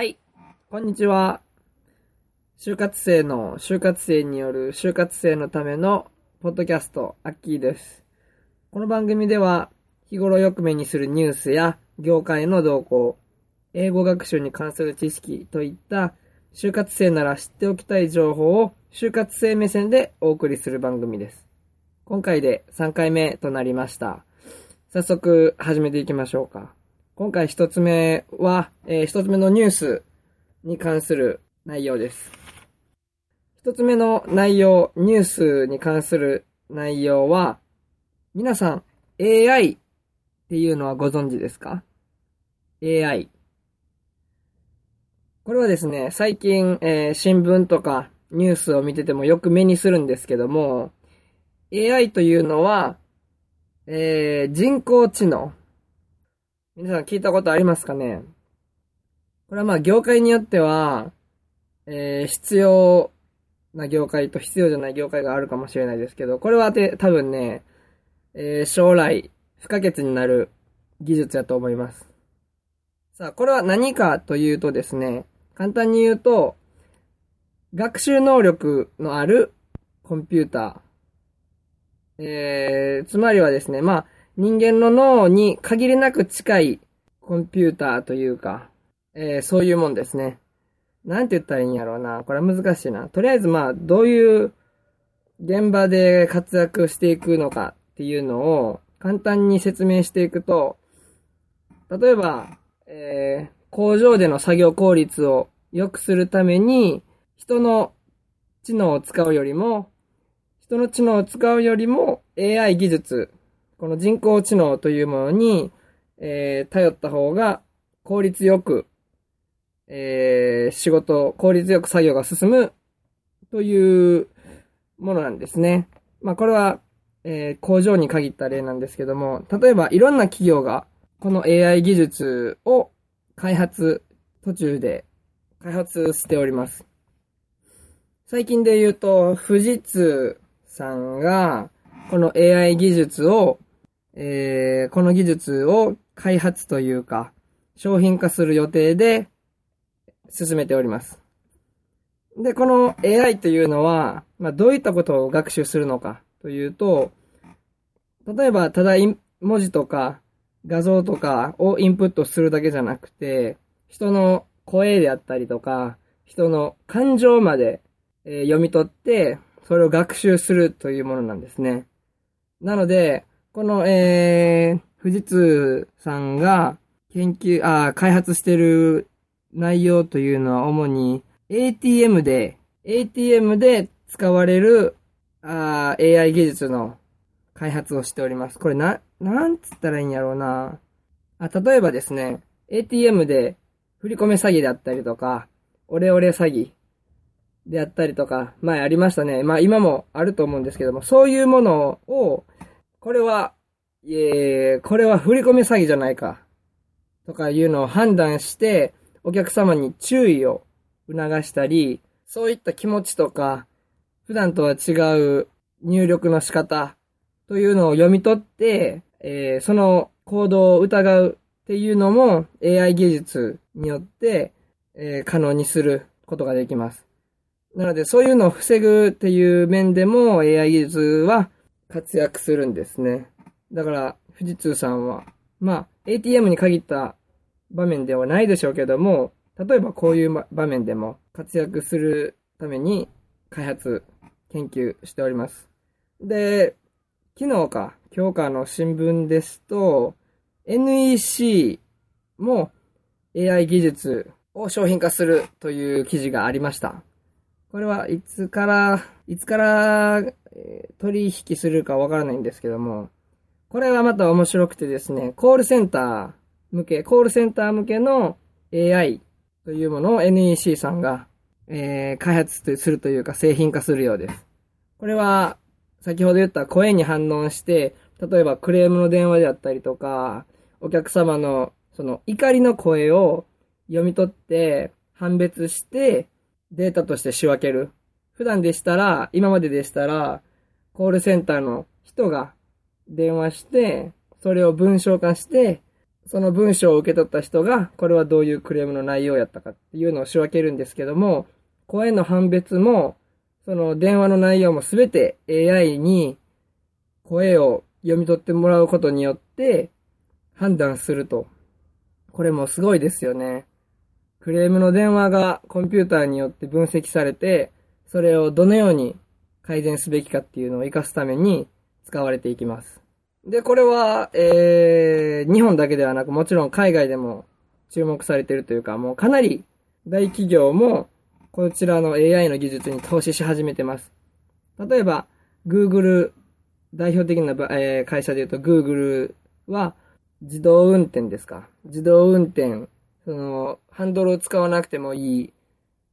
はい、こんにちは。就活生の就活生による就活生のためのポッドキャスト、アッキーです。この番組では、日頃よく目にするニュースや業界の動向、英語学習に関する知識といった就活生なら知っておきたい情報を就活生目線でお送りする番組です。今回で3回目となりました。早速始めていきましょうか。今回一つ目は、えー一つ目のニュースに関する内容です。一つ目の内容、ニュースに関する内容は、皆さん AI っていうのはご存知ですか ?AI。これはですね、最近、えー新聞とかニュースを見ててもよく目にするんですけども、AI というのは、えー人工知能。皆さん聞いたことありますかね？これはまあ業界によっては、えー必要な業界と必要じゃない業界があるかもしれないですけど、これはて多分ね、えー将来不可欠になる技術だと思います。さあ、これは何かというとですね、簡単に言うと、学習能力のあるコンピューター。えー、つまりはですね、まあ、人間の脳に限りなく近いコンピューターというか、えーそういうもんですね。なんて言ったらいいんやろうな。これは難しいな。とりあえずまあ、どういう現場で活躍していくのかっていうのを簡単に説明していくと、例えば、えー工場での作業効率を良くするために、人の知能を使うよりも、人の知能を使うよりも AI 技術、この人工知能というものに、えー頼った方が効率よく、えー仕事、効率よく作業が進むというものなんですね。まあこれは、えー工場に限った例なんですけども、例えばいろんな企業がこの AI 技術を開発途中で開発しております。最近で言うと、富士通さんが、この AI 技術を、えー、この技術を開発というか、商品化する予定で進めております。で、この AI というのは、まあ、どういったことを学習するのかというと、例えば、ただ文字とか画像とかをインプットするだけじゃなくて、人の声であったりとか、人の感情まで、えー読み取って、それを学習するというものなんですね。なので、この、えー、富士通さんが研究、あ開発してる内容というのは主に ATM で、ATM で使われるあ AI 技術の開発をしております。これな、なんつったらいいんやろうな。あ、例えばですね、ATM で振り込め詐欺であったりとか、オレオレ詐欺であったりとか、前ありましたね。まあ今もあると思うんですけども、そういうものを、これは、えー、これは振り込め詐欺じゃないか、とかいうのを判断して、お客様に注意を促したり、そういった気持ちとか、普段とは違う入力の仕方というのを読み取って、えーその行動を疑うっていうのも AI 技術によって、えー可能にすることができます。なので、そういうのを防ぐっていう面でも AI 技術は活躍するんですね。だから、富士通さんは、まあ、ATM に限った場面ではないでしょうけども、例えばこういう場面でも活躍するために開発、研究しております。で、昨日か、今日かの新聞ですと、NEC も AI 技術を商品化するという記事がありました。これはいつから、いつから、え取引するかわからないんですけども、これはまた面白くてですね、コールセンター向け、コールセンター向けの AI というものを NEC さんが、えー開発するというか製品化するようです。これは、先ほど言った声に反応して、例えばクレームの電話であったりとか、お客様のその怒りの声を読み取って、判別して、データとして仕分ける。普段でしたら、今まででしたら、コールセンターの人が電話して、それを文章化して、その文章を受け取った人が、これはどういうクレームの内容やったかっていうのを仕分けるんですけども、声の判別も、その電話の内容もすべて AI に声を読み取ってもらうことによって判断すると。これもすごいですよね。クレームの電話がコンピューターによって分析されて、それをどのように改善すべきかっていうのを活かすために使われていきます。で、これは、えー、日本だけではなく、もちろん海外でも注目されているというか、もうかなり大企業もこちらの AI の技術に投資し始めてます。例えば、Google、代表的な、えー、会社で言うと Google は自動運転ですか。自動運転、その、ハンドルを使わなくてもいい、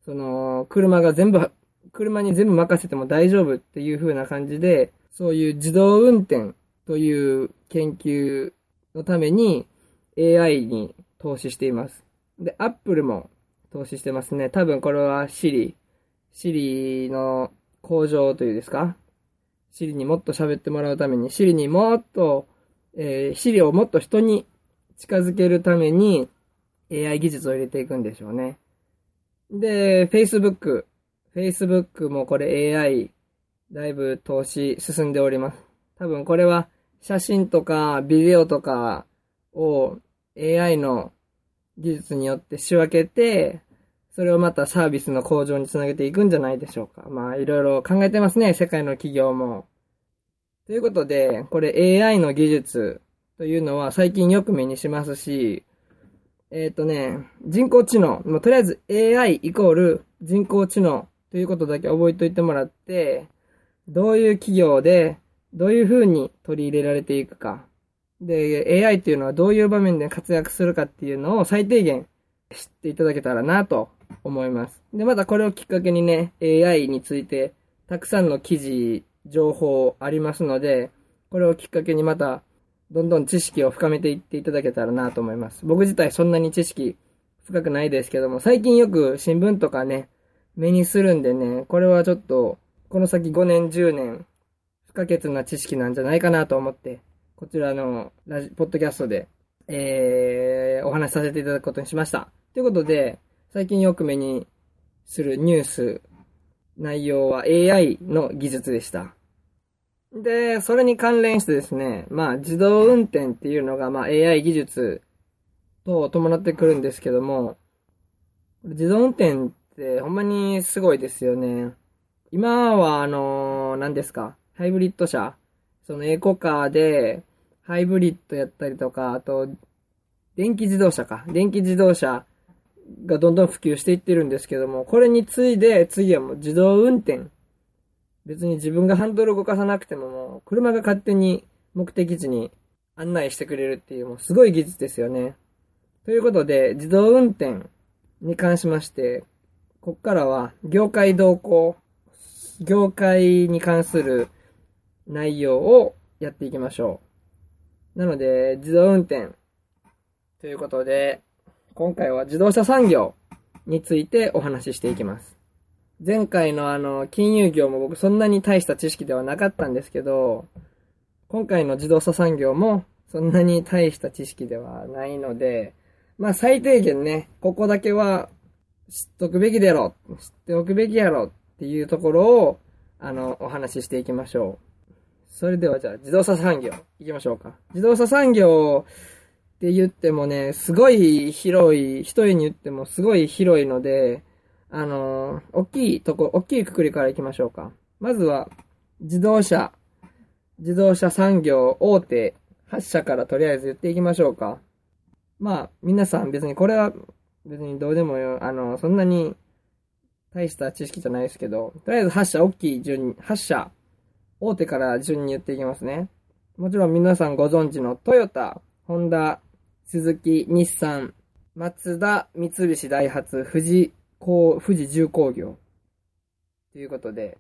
その、車が全部車に全部任せても大丈夫っていう風な感じで、そういう自動運転という研究のために AI に投資しています。で、Apple も投資してますね。多分これは Siri。Siri の向上というですか ?Siri にもっと喋ってもらうために、Siri にもっと、えー、Siri をもっと人に近づけるために AI 技術を入れていくんでしょうね。で、Facebook。Facebook もこれ AI、だいぶ投資進んでおります。多分これは写真とかビデオとかを AI の技術によって仕分けて、それをまたサービスの向上につなげていくんじゃないでしょうか。まあいろいろ考えてますね、世界の企業も。ということで、これ AI の技術というのは最近よく目にしますし、えっ、ー、とね、人工知能、もうとりあえず AI イコール人工知能ということだけ覚えておいてもらって、どういう企業で、どういう風に取り入れられていくか。で、AI っていうのはどういう場面で活躍するかっていうのを最低限知っていただけたらなと思います。で、またこれをきっかけにね、AI についてたくさんの記事、情報ありますので、これをきっかけにまたどんどん知識を深めていっていただけたらなと思います。僕自体そんなに知識深くないですけども、最近よく新聞とかね、目にするんでね、これはちょっと、この先5年、10年、不可欠な知識なんじゃないかなと思って、こちらのラジ、ポッドキャストで、えー、お話しさせていただくことにしました。ということで、最近よく目にするニュース、内容は AI の技術でした。で、それに関連してですね、まあ自動運転っていうのがまあ AI 技術と伴ってくるんですけども、自動運転ほんまにすごいですよね。今はあの、何ですか、ハイブリッド車、そのエコカーで、ハイブリッドやったりとか、あと、電気自動車か。電気自動車がどんどん普及していってるんですけども、これに次いで、次はもう自動運転。別に自分がハンドル動かさなくてももう、車が勝手に目的地に案内してくれるっていう、もうすごい技術ですよね。ということで、自動運転に関しまして、こっからは業界動向、業界に関する内容をやっていきましょう。なので、自動運転ということで、今回は自動車産業についてお話ししていきます。前回のあの、金融業も僕そんなに大した知識ではなかったんですけど、今回の自動車産業もそんなに大した知識ではないので、まあ最低限ね、ここだけは知っとくべきだろ、知っておくべきやろっていうところを、あの、お話ししていきましょう。それではじゃあ、自動車産業、行きましょうか。自動車産業って言ってもね、すごい広い、一重に言ってもすごい広いので、あの、大きいとこ、大きいくくりから行きましょうか。まずは、自動車、自動車産業大手8社からとりあえず言っていきましょうか。まあ、皆さん別にこれは別にどうでもよ、あの、そんなに大した知識じゃないですけど、とりあえず8社大きい順に、8社、大手から順に言っていきますね。もちろん皆さんご存知のトヨタ、ホンダ、鈴木、日産、マツダ、三菱、ダイハツ、富士、富士重工業。ということで、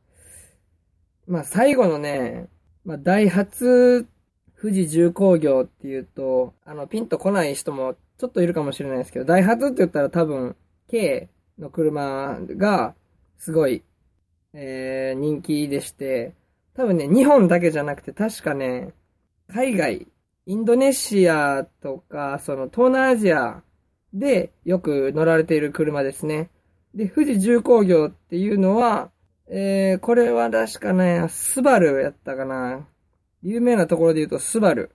まあ最後のね、まあダイハツ、富士重工業っていうと、あの、ピンと来ない人もちょっといるかもしれないですけど、ダイハツって言ったら多分、K の車が、すごい、えー、人気でして、多分ね、日本だけじゃなくて、確かね、海外インドネシアとか、その東南アジアでよく乗られている車ですね。で、富士重工業っていうのは、えー、これは確かね、スバルやったかな。有名なところで言うとスバル。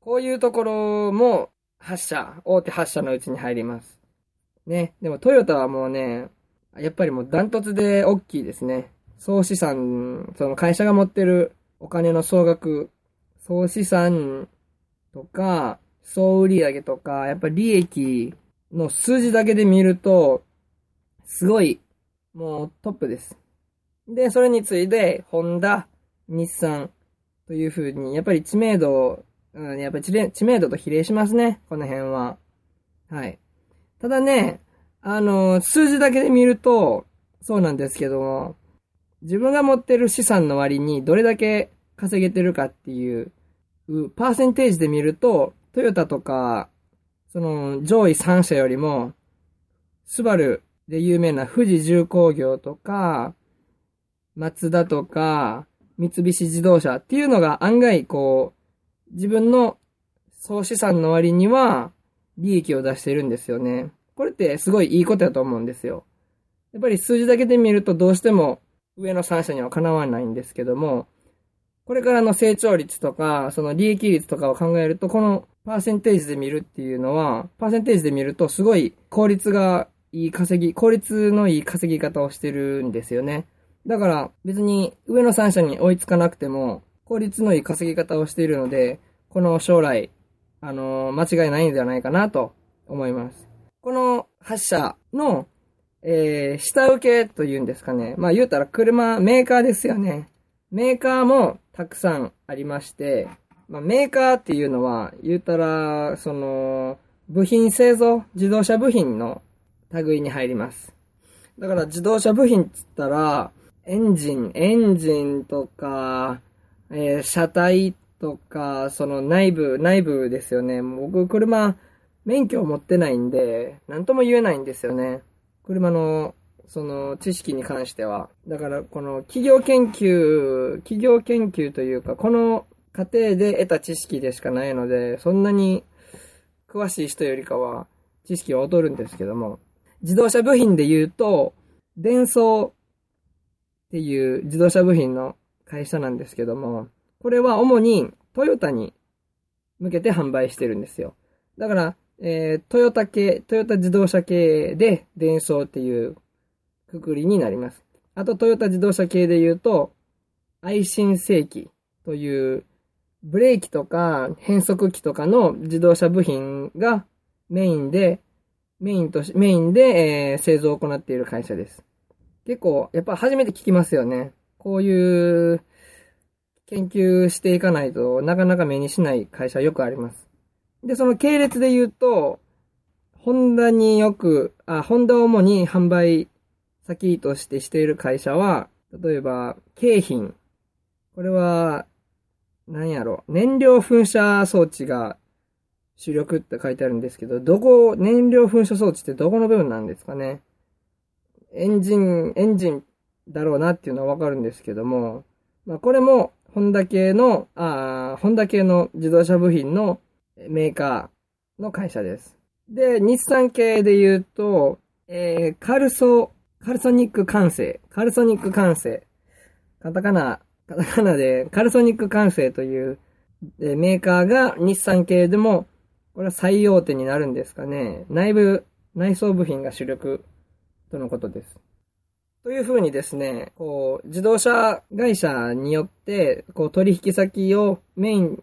こういうところも発社、大手発社のうちに入ります。ね。でもトヨタはもうね、やっぱりもうダントツで大きいですね。総資産、その会社が持ってるお金の総額、総資産とか、総売上とか、やっぱり利益の数字だけで見ると、すごい、もうトップです。で、それに次いで、ホンダ、日産という風に、やっぱり知名度、うん、やっぱり知名度と比例しますね、この辺は。はい。ただね、あの、数字だけで見ると、そうなんですけども、自分が持ってる資産の割にどれだけ稼げてるかっていう、パーセンテージで見ると、トヨタとか、その上位3社よりも、スバルで有名な富士重工業とか、マツダとか、三菱自動車っていうのが案外こう、自分の総資産の割には利益を出してるんですよね。これってすごいいいことだと思うんですよ。やっぱり数字だけで見るとどうしても上の3社にはかなわないんですけども、これからの成長率とか、その利益率とかを考えると、このパーセンテージで見るっていうのは、パーセンテージで見るとすごい効率がいい稼ぎ、効率のいい稼ぎ方をしてるんですよね。だから別に上の3社に追いつかなくても効率のいい稼ぎ方をしているので、この将来、あのー、間違いないんではないかなと思います。この8社の、えー、下請けというんですかね。まあ言うたら車、メーカーですよね。メーカーもたくさんありまして、まあメーカーっていうのは言うたら、その、部品製造、自動車部品の類に入ります。だから自動車部品っつったら、エンジン、エンジンとか、えー、車体とか、その内部、内部ですよね。僕、車、免許を持ってないんで、なんとも言えないんですよね。車の、その、知識に関しては。だから、この、企業研究、企業研究というか、この過程で得た知識でしかないので、そんなに詳しい人よりかは、知識は劣るんですけども、自動車部品で言うと、電装っていう自動車部品の会社なんですけども、これは主にトヨタに向けて販売してるんですよ。だから、えー、トヨタ系、トヨタ自動車系で電装っていうくくりになります。あとトヨタ自動車系で言うと、愛信正規というブレーキとか変速機とかの自動車部品がメインで、メインとし、メインで、えー、製造を行っている会社です。結構、やっぱ初めて聞きますよね。こういう研究していかないとなかなか目にしない会社よくあります。で、その系列で言うと、ホンダによく、あ、ホンダを主に販売先としてしている会社は、例えば、京浜。これは、何やろ、燃料噴射装置が主力って書いてあるんですけど、どこ、燃料噴射装置ってどこの部分なんですかね。エンジン、エンジンだろうなっていうのはわかるんですけども、まあこれも、ホンダ系の、あホンダ系の自動車部品のメーカーの会社です。で、日産系で言うと、えー、カルソ、カルソニック完成、カルソニック完成、カタカナ、カタカナでカルソニック完成という、えメーカーが日産系でも、これは最大手になるんですかね。内部、内装部品が主力とのことです。というふうにですね、こう、自動車会社によって、こう、取引先をメイン、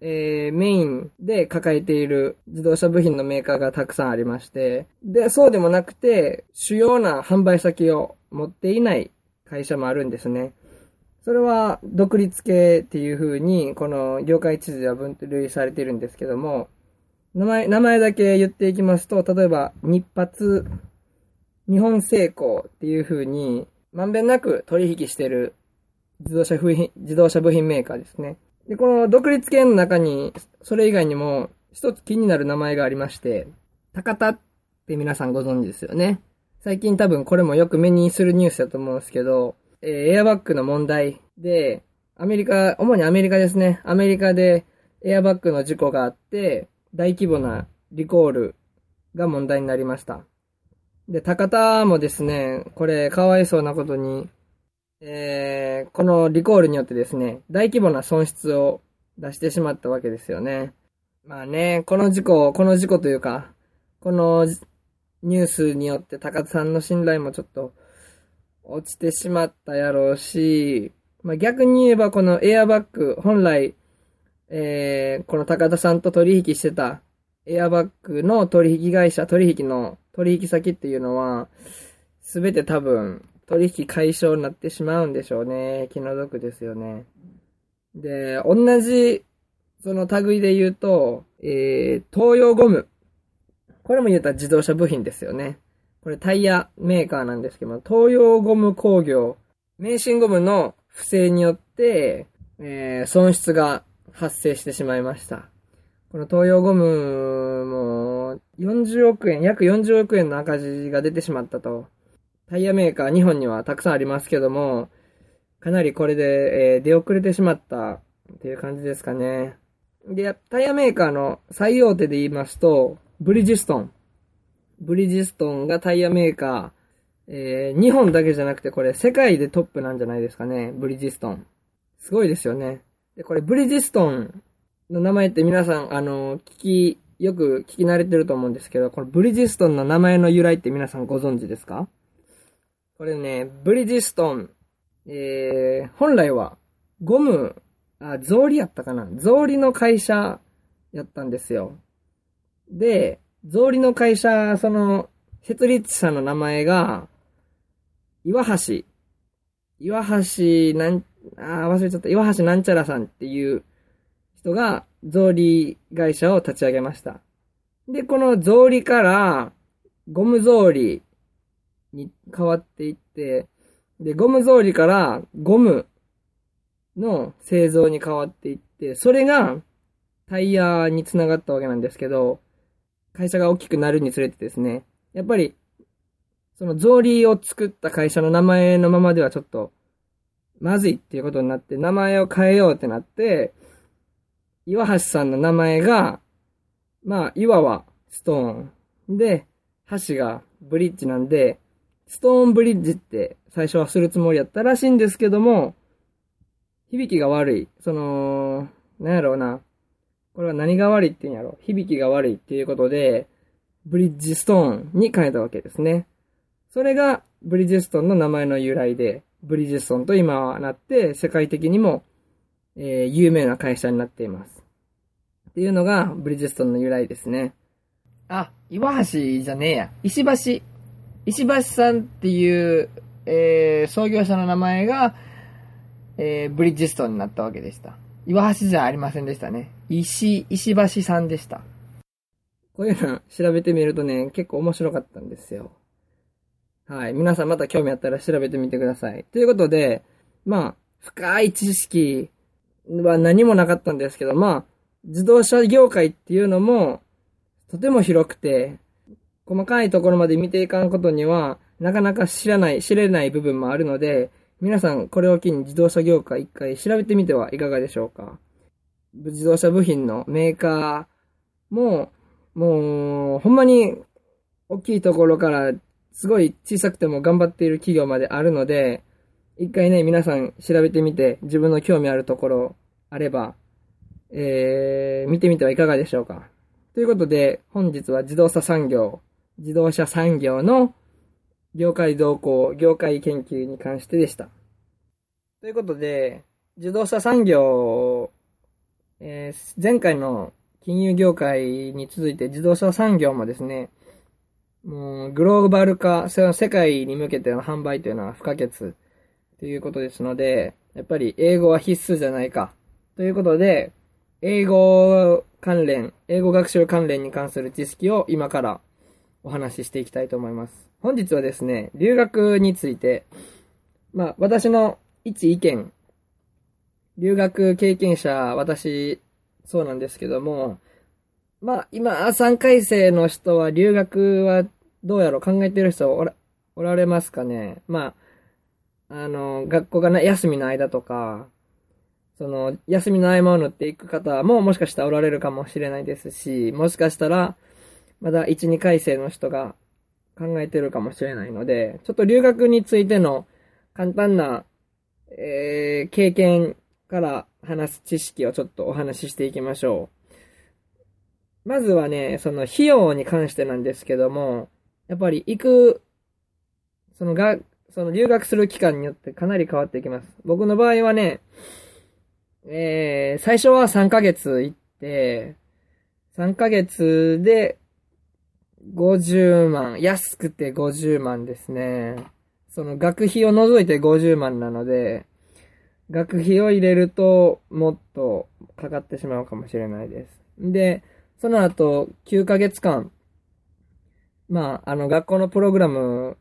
えー、メインで抱えている自動車部品のメーカーがたくさんありまして、で、そうでもなくて、主要な販売先を持っていない会社もあるんですね。それは独立系っていう風に、この業界地図では分類されているんですけども、名前、名前だけ言っていきますと、例えば、日発日本製鋼っていう風に、まんべんなく取引してる自動車部品、自動車部品メーカーですね。で、この独立系の中に、それ以外にも一つ気になる名前がありまして、高田って皆さんご存知ですよね。最近多分これもよく目にするニュースだと思うんですけど、えー、エアバッグの問題で、アメリカ、主にアメリカですね。アメリカでエアバッグの事故があって、大規模なリコールが問題になりました。で、高田もですね、これ、かわいそうなことに、えー、このリコールによってですね、大規模な損失を出してしまったわけですよね。まあね、この事故、この事故というか、このニュースによって高田さんの信頼もちょっと落ちてしまったやろうし、まあ逆に言えばこのエアバッグ、本来、えー、この高田さんと取引してたエアバッグの取引会社、取引の取引先っていうのは、すべて多分取引解消になってしまうんでしょうね。気の毒ですよね。で、同じ、その類で言うと、えー、東洋ゴム。これも言うたら自動車部品ですよね。これタイヤメーカーなんですけども、東洋ゴム工業、名神ゴムの不正によって、えー、損失が発生してしまいました。この東洋ゴムも40億円、約40億円の赤字が出てしまったと。タイヤメーカー日本にはたくさんありますけども、かなりこれで、えー出遅れてしまったっていう感じですかね。で、タイヤメーカーの最大手で言いますと、ブリヂストン。ブリヂストンがタイヤメーカー、えー日本だけじゃなくてこれ世界でトップなんじゃないですかね、ブリヂストン。すごいですよね。で、これブリヂストンの名前って皆さん、あの、聞き、よく聞き慣れてると思うんですけど、このブリヂストンの名前の由来って皆さんご存知ですか？これね、ブリヂストン、えー、本来は、ゴム、あ、草履やったかな？草履の会社やったんですよ。で、草履の会社、その、設立者の名前が、岩橋。岩橋なん、あ、忘れちゃった。岩橋なんちゃらさんっていう人が、草履会社を立ち上げました。で、この草履から、ゴム草履に変わっていって、で、ゴム草履からゴムの製造に変わっていって、それがタイヤにつながったわけなんですけど、会社が大きくなるにつれてですね、やっぱり、その草履を作った会社の名前のままではちょっと、まずいっていうことになって、名前を変えようってなって、岩橋さんの名前が、まあ、岩はストーン。で、橋がブリッジなんで、ストーンブリッジって最初はするつもりやったらしいんですけども、響きが悪い。その、なんやろうな。これは何が悪いって言うんやろ。響きが悪いっていうことで、ブリッジストーンに変えたわけですね。それがブリヂストンの名前の由来で、ブリヂストンと今はなって、世界的にも、えー有名な会社になっています。っていうのが、ブリヂストンの由来ですね。あ、岩橋じゃねえや。石橋。石橋さんっていう、えー創業者の名前が、えーブリヂストンになったわけでした。岩橋じゃありませんでしたね。石、石橋さんでした。こういうの調べてみるとね、結構面白かったんですよ。はい。皆さんまた興味あったら調べてみてください。ということで、まあ、深い知識は何もなかったんですけど、まあ、自動車業界っていうのも、とても広くて、細かいところまで見ていかんことには、なかなか知らない、知れない部分もあるので、皆さんこれを機に自動車業界一回調べてみてはいかがでしょうか。自動車部品のメーカーも、もう、ほんまに大きいところからすごい小さくても頑張っている企業まであるので、一回ね、皆さん調べてみて、自分の興味あるところあれば、えー、見てみてはいかがでしょうか。ということで、本日は自動車産業、自動車産業の業界動向、業界研究に関してでした。ということで、自動車産業、えー前回の金融業界に続いて自動車産業もですね、もうグローバル化、その世界に向けての販売というのは不可欠ということですので、やっぱり英語は必須じゃないか。ということで、英語関連、英語学習関連に関する知識を今からお話ししていきたいと思います。本日はですね、留学について、まあ、私の一意見、留学経験者、私、そうなんですけども、まあ、今、3回生の人は留学はどうやろう考えてる人おらおられますかねまあ、あの、学校がな休みの間とか、その、休みの合間を縫っていく方ももしかしたらおられるかもしれないですし、もしかしたら、まだ1、2回生の人が考えてるかもしれないので、ちょっと留学についての簡単な、えー、経験から話す知識をちょっとお話ししていきましょう。まずはね、その費用に関してなんですけども、やっぱり行く、そのが、その留学する期間によってかなり変わってきます。僕の場合はね、えー、最初は3ヶ月行って、3ヶ月で50万、安くて50万ですね。その学費を除いて50万なので、学費を入れるともっとかかってしまうかもしれないです。で、その後9ヶ月間、まあ、あの学校のプログラム、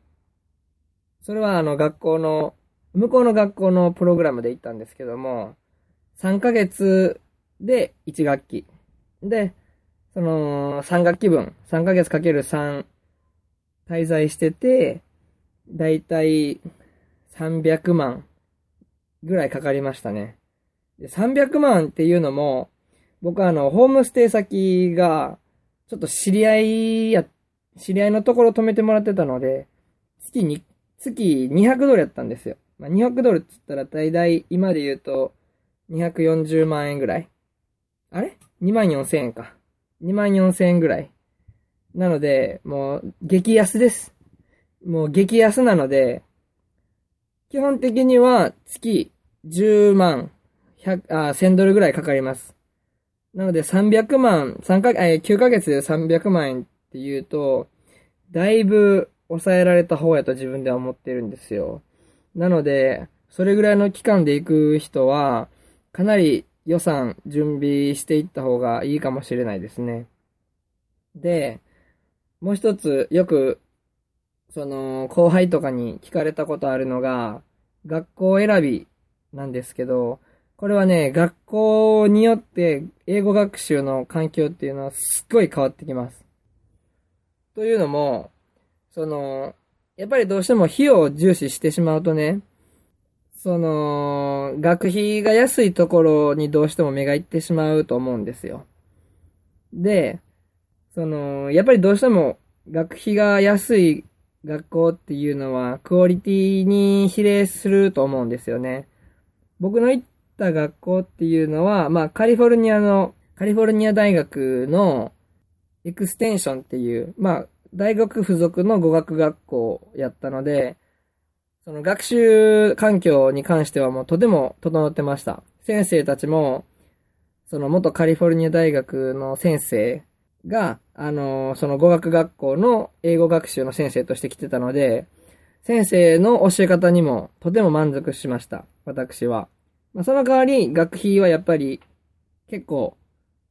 それはあの学校の、向こうの学校のプログラムで行ったんですけども、3ヶ月で1学期。で、その、3学期分、3ヶ月かける3滞在してて、だいたい300万ぐらいかかりましたね。で300万っていうのも、僕はあの、ホームステイ先が、ちょっと知り合いや、知り合いのところ泊めてもらってたので、月に、月200ドルやったんですよ。まあ、200ドルって言ったら大体今で言うと240万円ぐらい。あれ ?2 万4千円か。2万4千円ぐらい。なので、もう、激安です。もう激安なので、基本的には月10万100あ1000ドルぐらいかかります。なので300万、3か、え9ヶ月で300万円って言うと、だいぶ抑えられた方やと自分では思ってるんですよ。なので、それぐらいの期間で行く人は、かなり予算準備していった方がいいかもしれないですね。で、もう一つよく、その、後輩とかに聞かれたことあるのが、学校選びなんですけど、これはね、学校によって英語学習の環境っていうのはすっごい変わってきます。というのも、その、やっぱりどうしても費用を重視してしまうとね、その、学費が安いところにどうしても目がいってしまうと思うんですよ。で、その、やっぱりどうしても学費が安い学校っていうのはクオリティに比例すると思うんですよね。僕の行った学校っていうのは、まあカリフォルニアの、カリフォルニア大学のエクステンションっていう、まあ大学付属の語学学校やったので、その学習環境に関してはもうとても整ってました。先生たちも、その元カリフォルニア大学の先生が、あの、その語学学校の英語学習の先生として来てたので、先生の教え方にもとても満足しました。私は。まあ、その代わり学費はやっぱり結構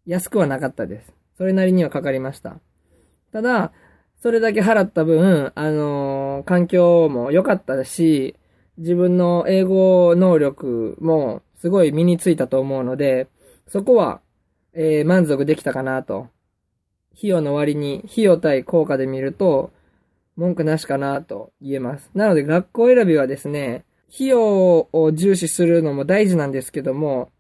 安くはなかったです。それなりにはかかりました。ただ、それだけ払った分、あのー、環境も良かったし、自分の英語能力もすごい身についたと思うので、そこは、えー、満足できたかなと。費用の割に、費用対効果で見ると、文句なしかなと言えます。なので学校選びはですね、費用を重視するのも大事なんですけども、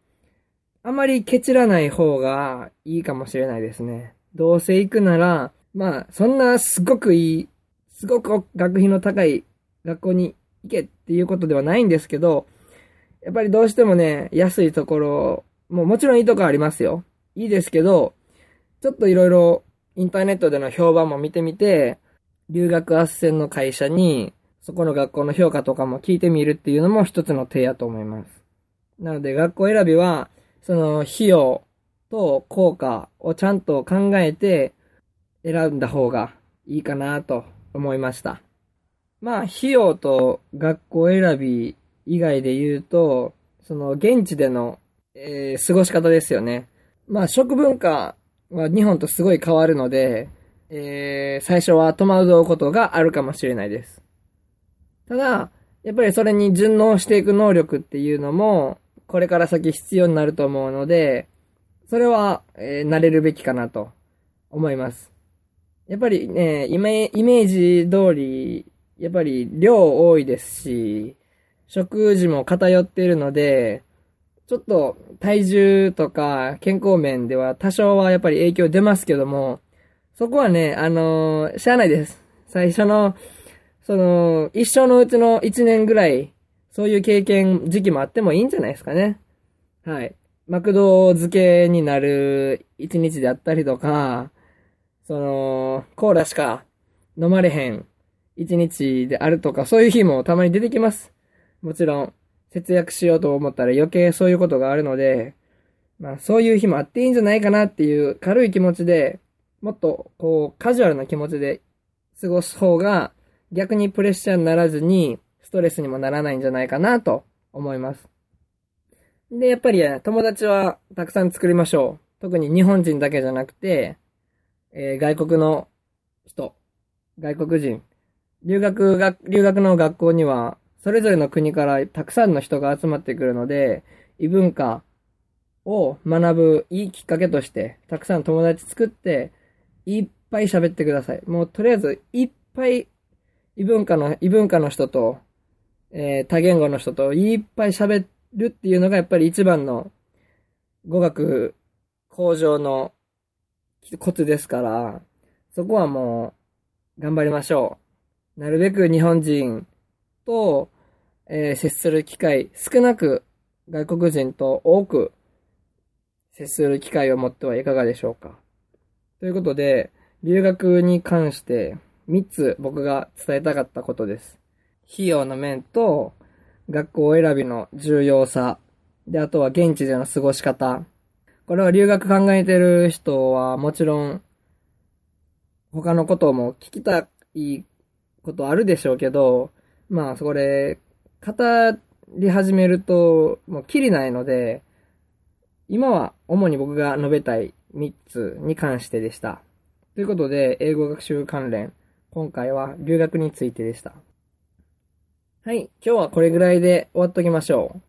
あまりケチらない方がいいかもしれないですね。どうせ行くなら、まあ、そんなすごくいい、すごく学費の高い学校に行けっていうことではないんですけど、やっぱりどうしてもね、安いところ、もうもちろんいいとこありますよ。いいですけど、ちょっといろいろインターネットでの評判も見てみて、留学斡旋の会社に、そこの学校の評価とかも聞いてみるっていうのも一つの手やと思います。なので学校選びは、その費用と効果をちゃんと考えて、選んだ方がいいかなと思いました。まあ、費用と学校選び以外で言うと、その現地での、えー、過ごし方ですよね。まあ、食文化は日本とすごい変わるので、えー、最初は戸惑うことがあるかもしれないです。ただ、やっぱりそれに順応していく能力っていうのも、これから先必要になると思うので、それは、えー、慣れるべきかなと思います。やっぱりね、イメージ通り、やっぱり量多いですし、食事も偏っているので、ちょっと体重とか健康面では多少はやっぱり影響出ますけども、そこはね、あのー、しゃあないです。最初の、その、一生のうちの一年ぐらい、そういう経験、時期もあってもいいんじゃないですかね。はい。マクド漬けになる一日であったりとか、その、コーラしか飲まれへん一日であるとか、そういう日もたまに出てきます。もちろん、節約しようと思ったら余計そういうことがあるので、まあそういう日もあっていいんじゃないかなっていう軽い気持ちで、もっとこうカジュアルな気持ちで過ごす方が逆にプレッシャーにならずにストレスにもならないんじゃないかなと思います。で、やっぱり、友達はたくさん作りましょう。特に日本人だけじゃなくて、えー、外国の人、外国人、留学が、留学の学校にはそれぞれの国からたくさんの人が集まってくるので、異文化を学ぶいいきっかけとして、たくさん友達作って、いっぱい喋ってください。もうとりあえず、いっぱい異文化の、異文化の人と、えー、多言語の人といっぱい喋るっていうのがやっぱり一番の語学向上のコツですから、そこはもう頑張りましょう。なるべく日本人とえー、接する機会、少なく外国人と多く接する機会を持ってはいかがでしょうか。ということで、留学に関して3つ僕が伝えたかったことです。費用の面と、学校選びの重要さ、で、あとは現地での過ごし方。これは留学考えてる人はもちろん、他のことも聞きたいことあるでしょうけど、まあ、それ、語り始めると、もうきりないので、今は主に僕が述べたい3つに関してでした。ということで、英語学習関連、今回は留学についてでした。はい、今日はこれぐらいで終わっときましょう。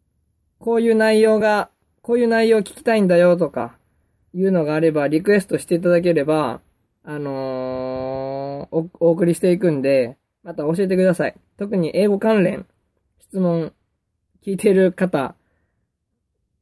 こういう内容が、こういう内容聞きたいんだよとか、いうのがあれば、リクエストしていただければ、あのー、お、お送りしていくんで、また教えてください。特に英語関連、質問聞いてる方、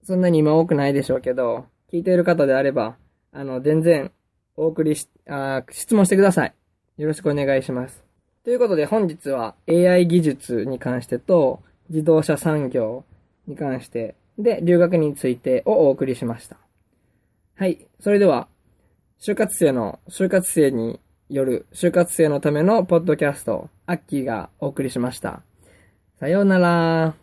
そんなに今多くないでしょうけど、聞いてる方であれば、あの、全然お送りし、あ質問してください。よろしくお願いします。ということで本日は AI 技術に関してと自動車産業に関してで留学についてをお送りしました。はい。それでは、就活生の、就活生による就活生のためのポッドキャスト、アッキーがお送りしました。さようなら。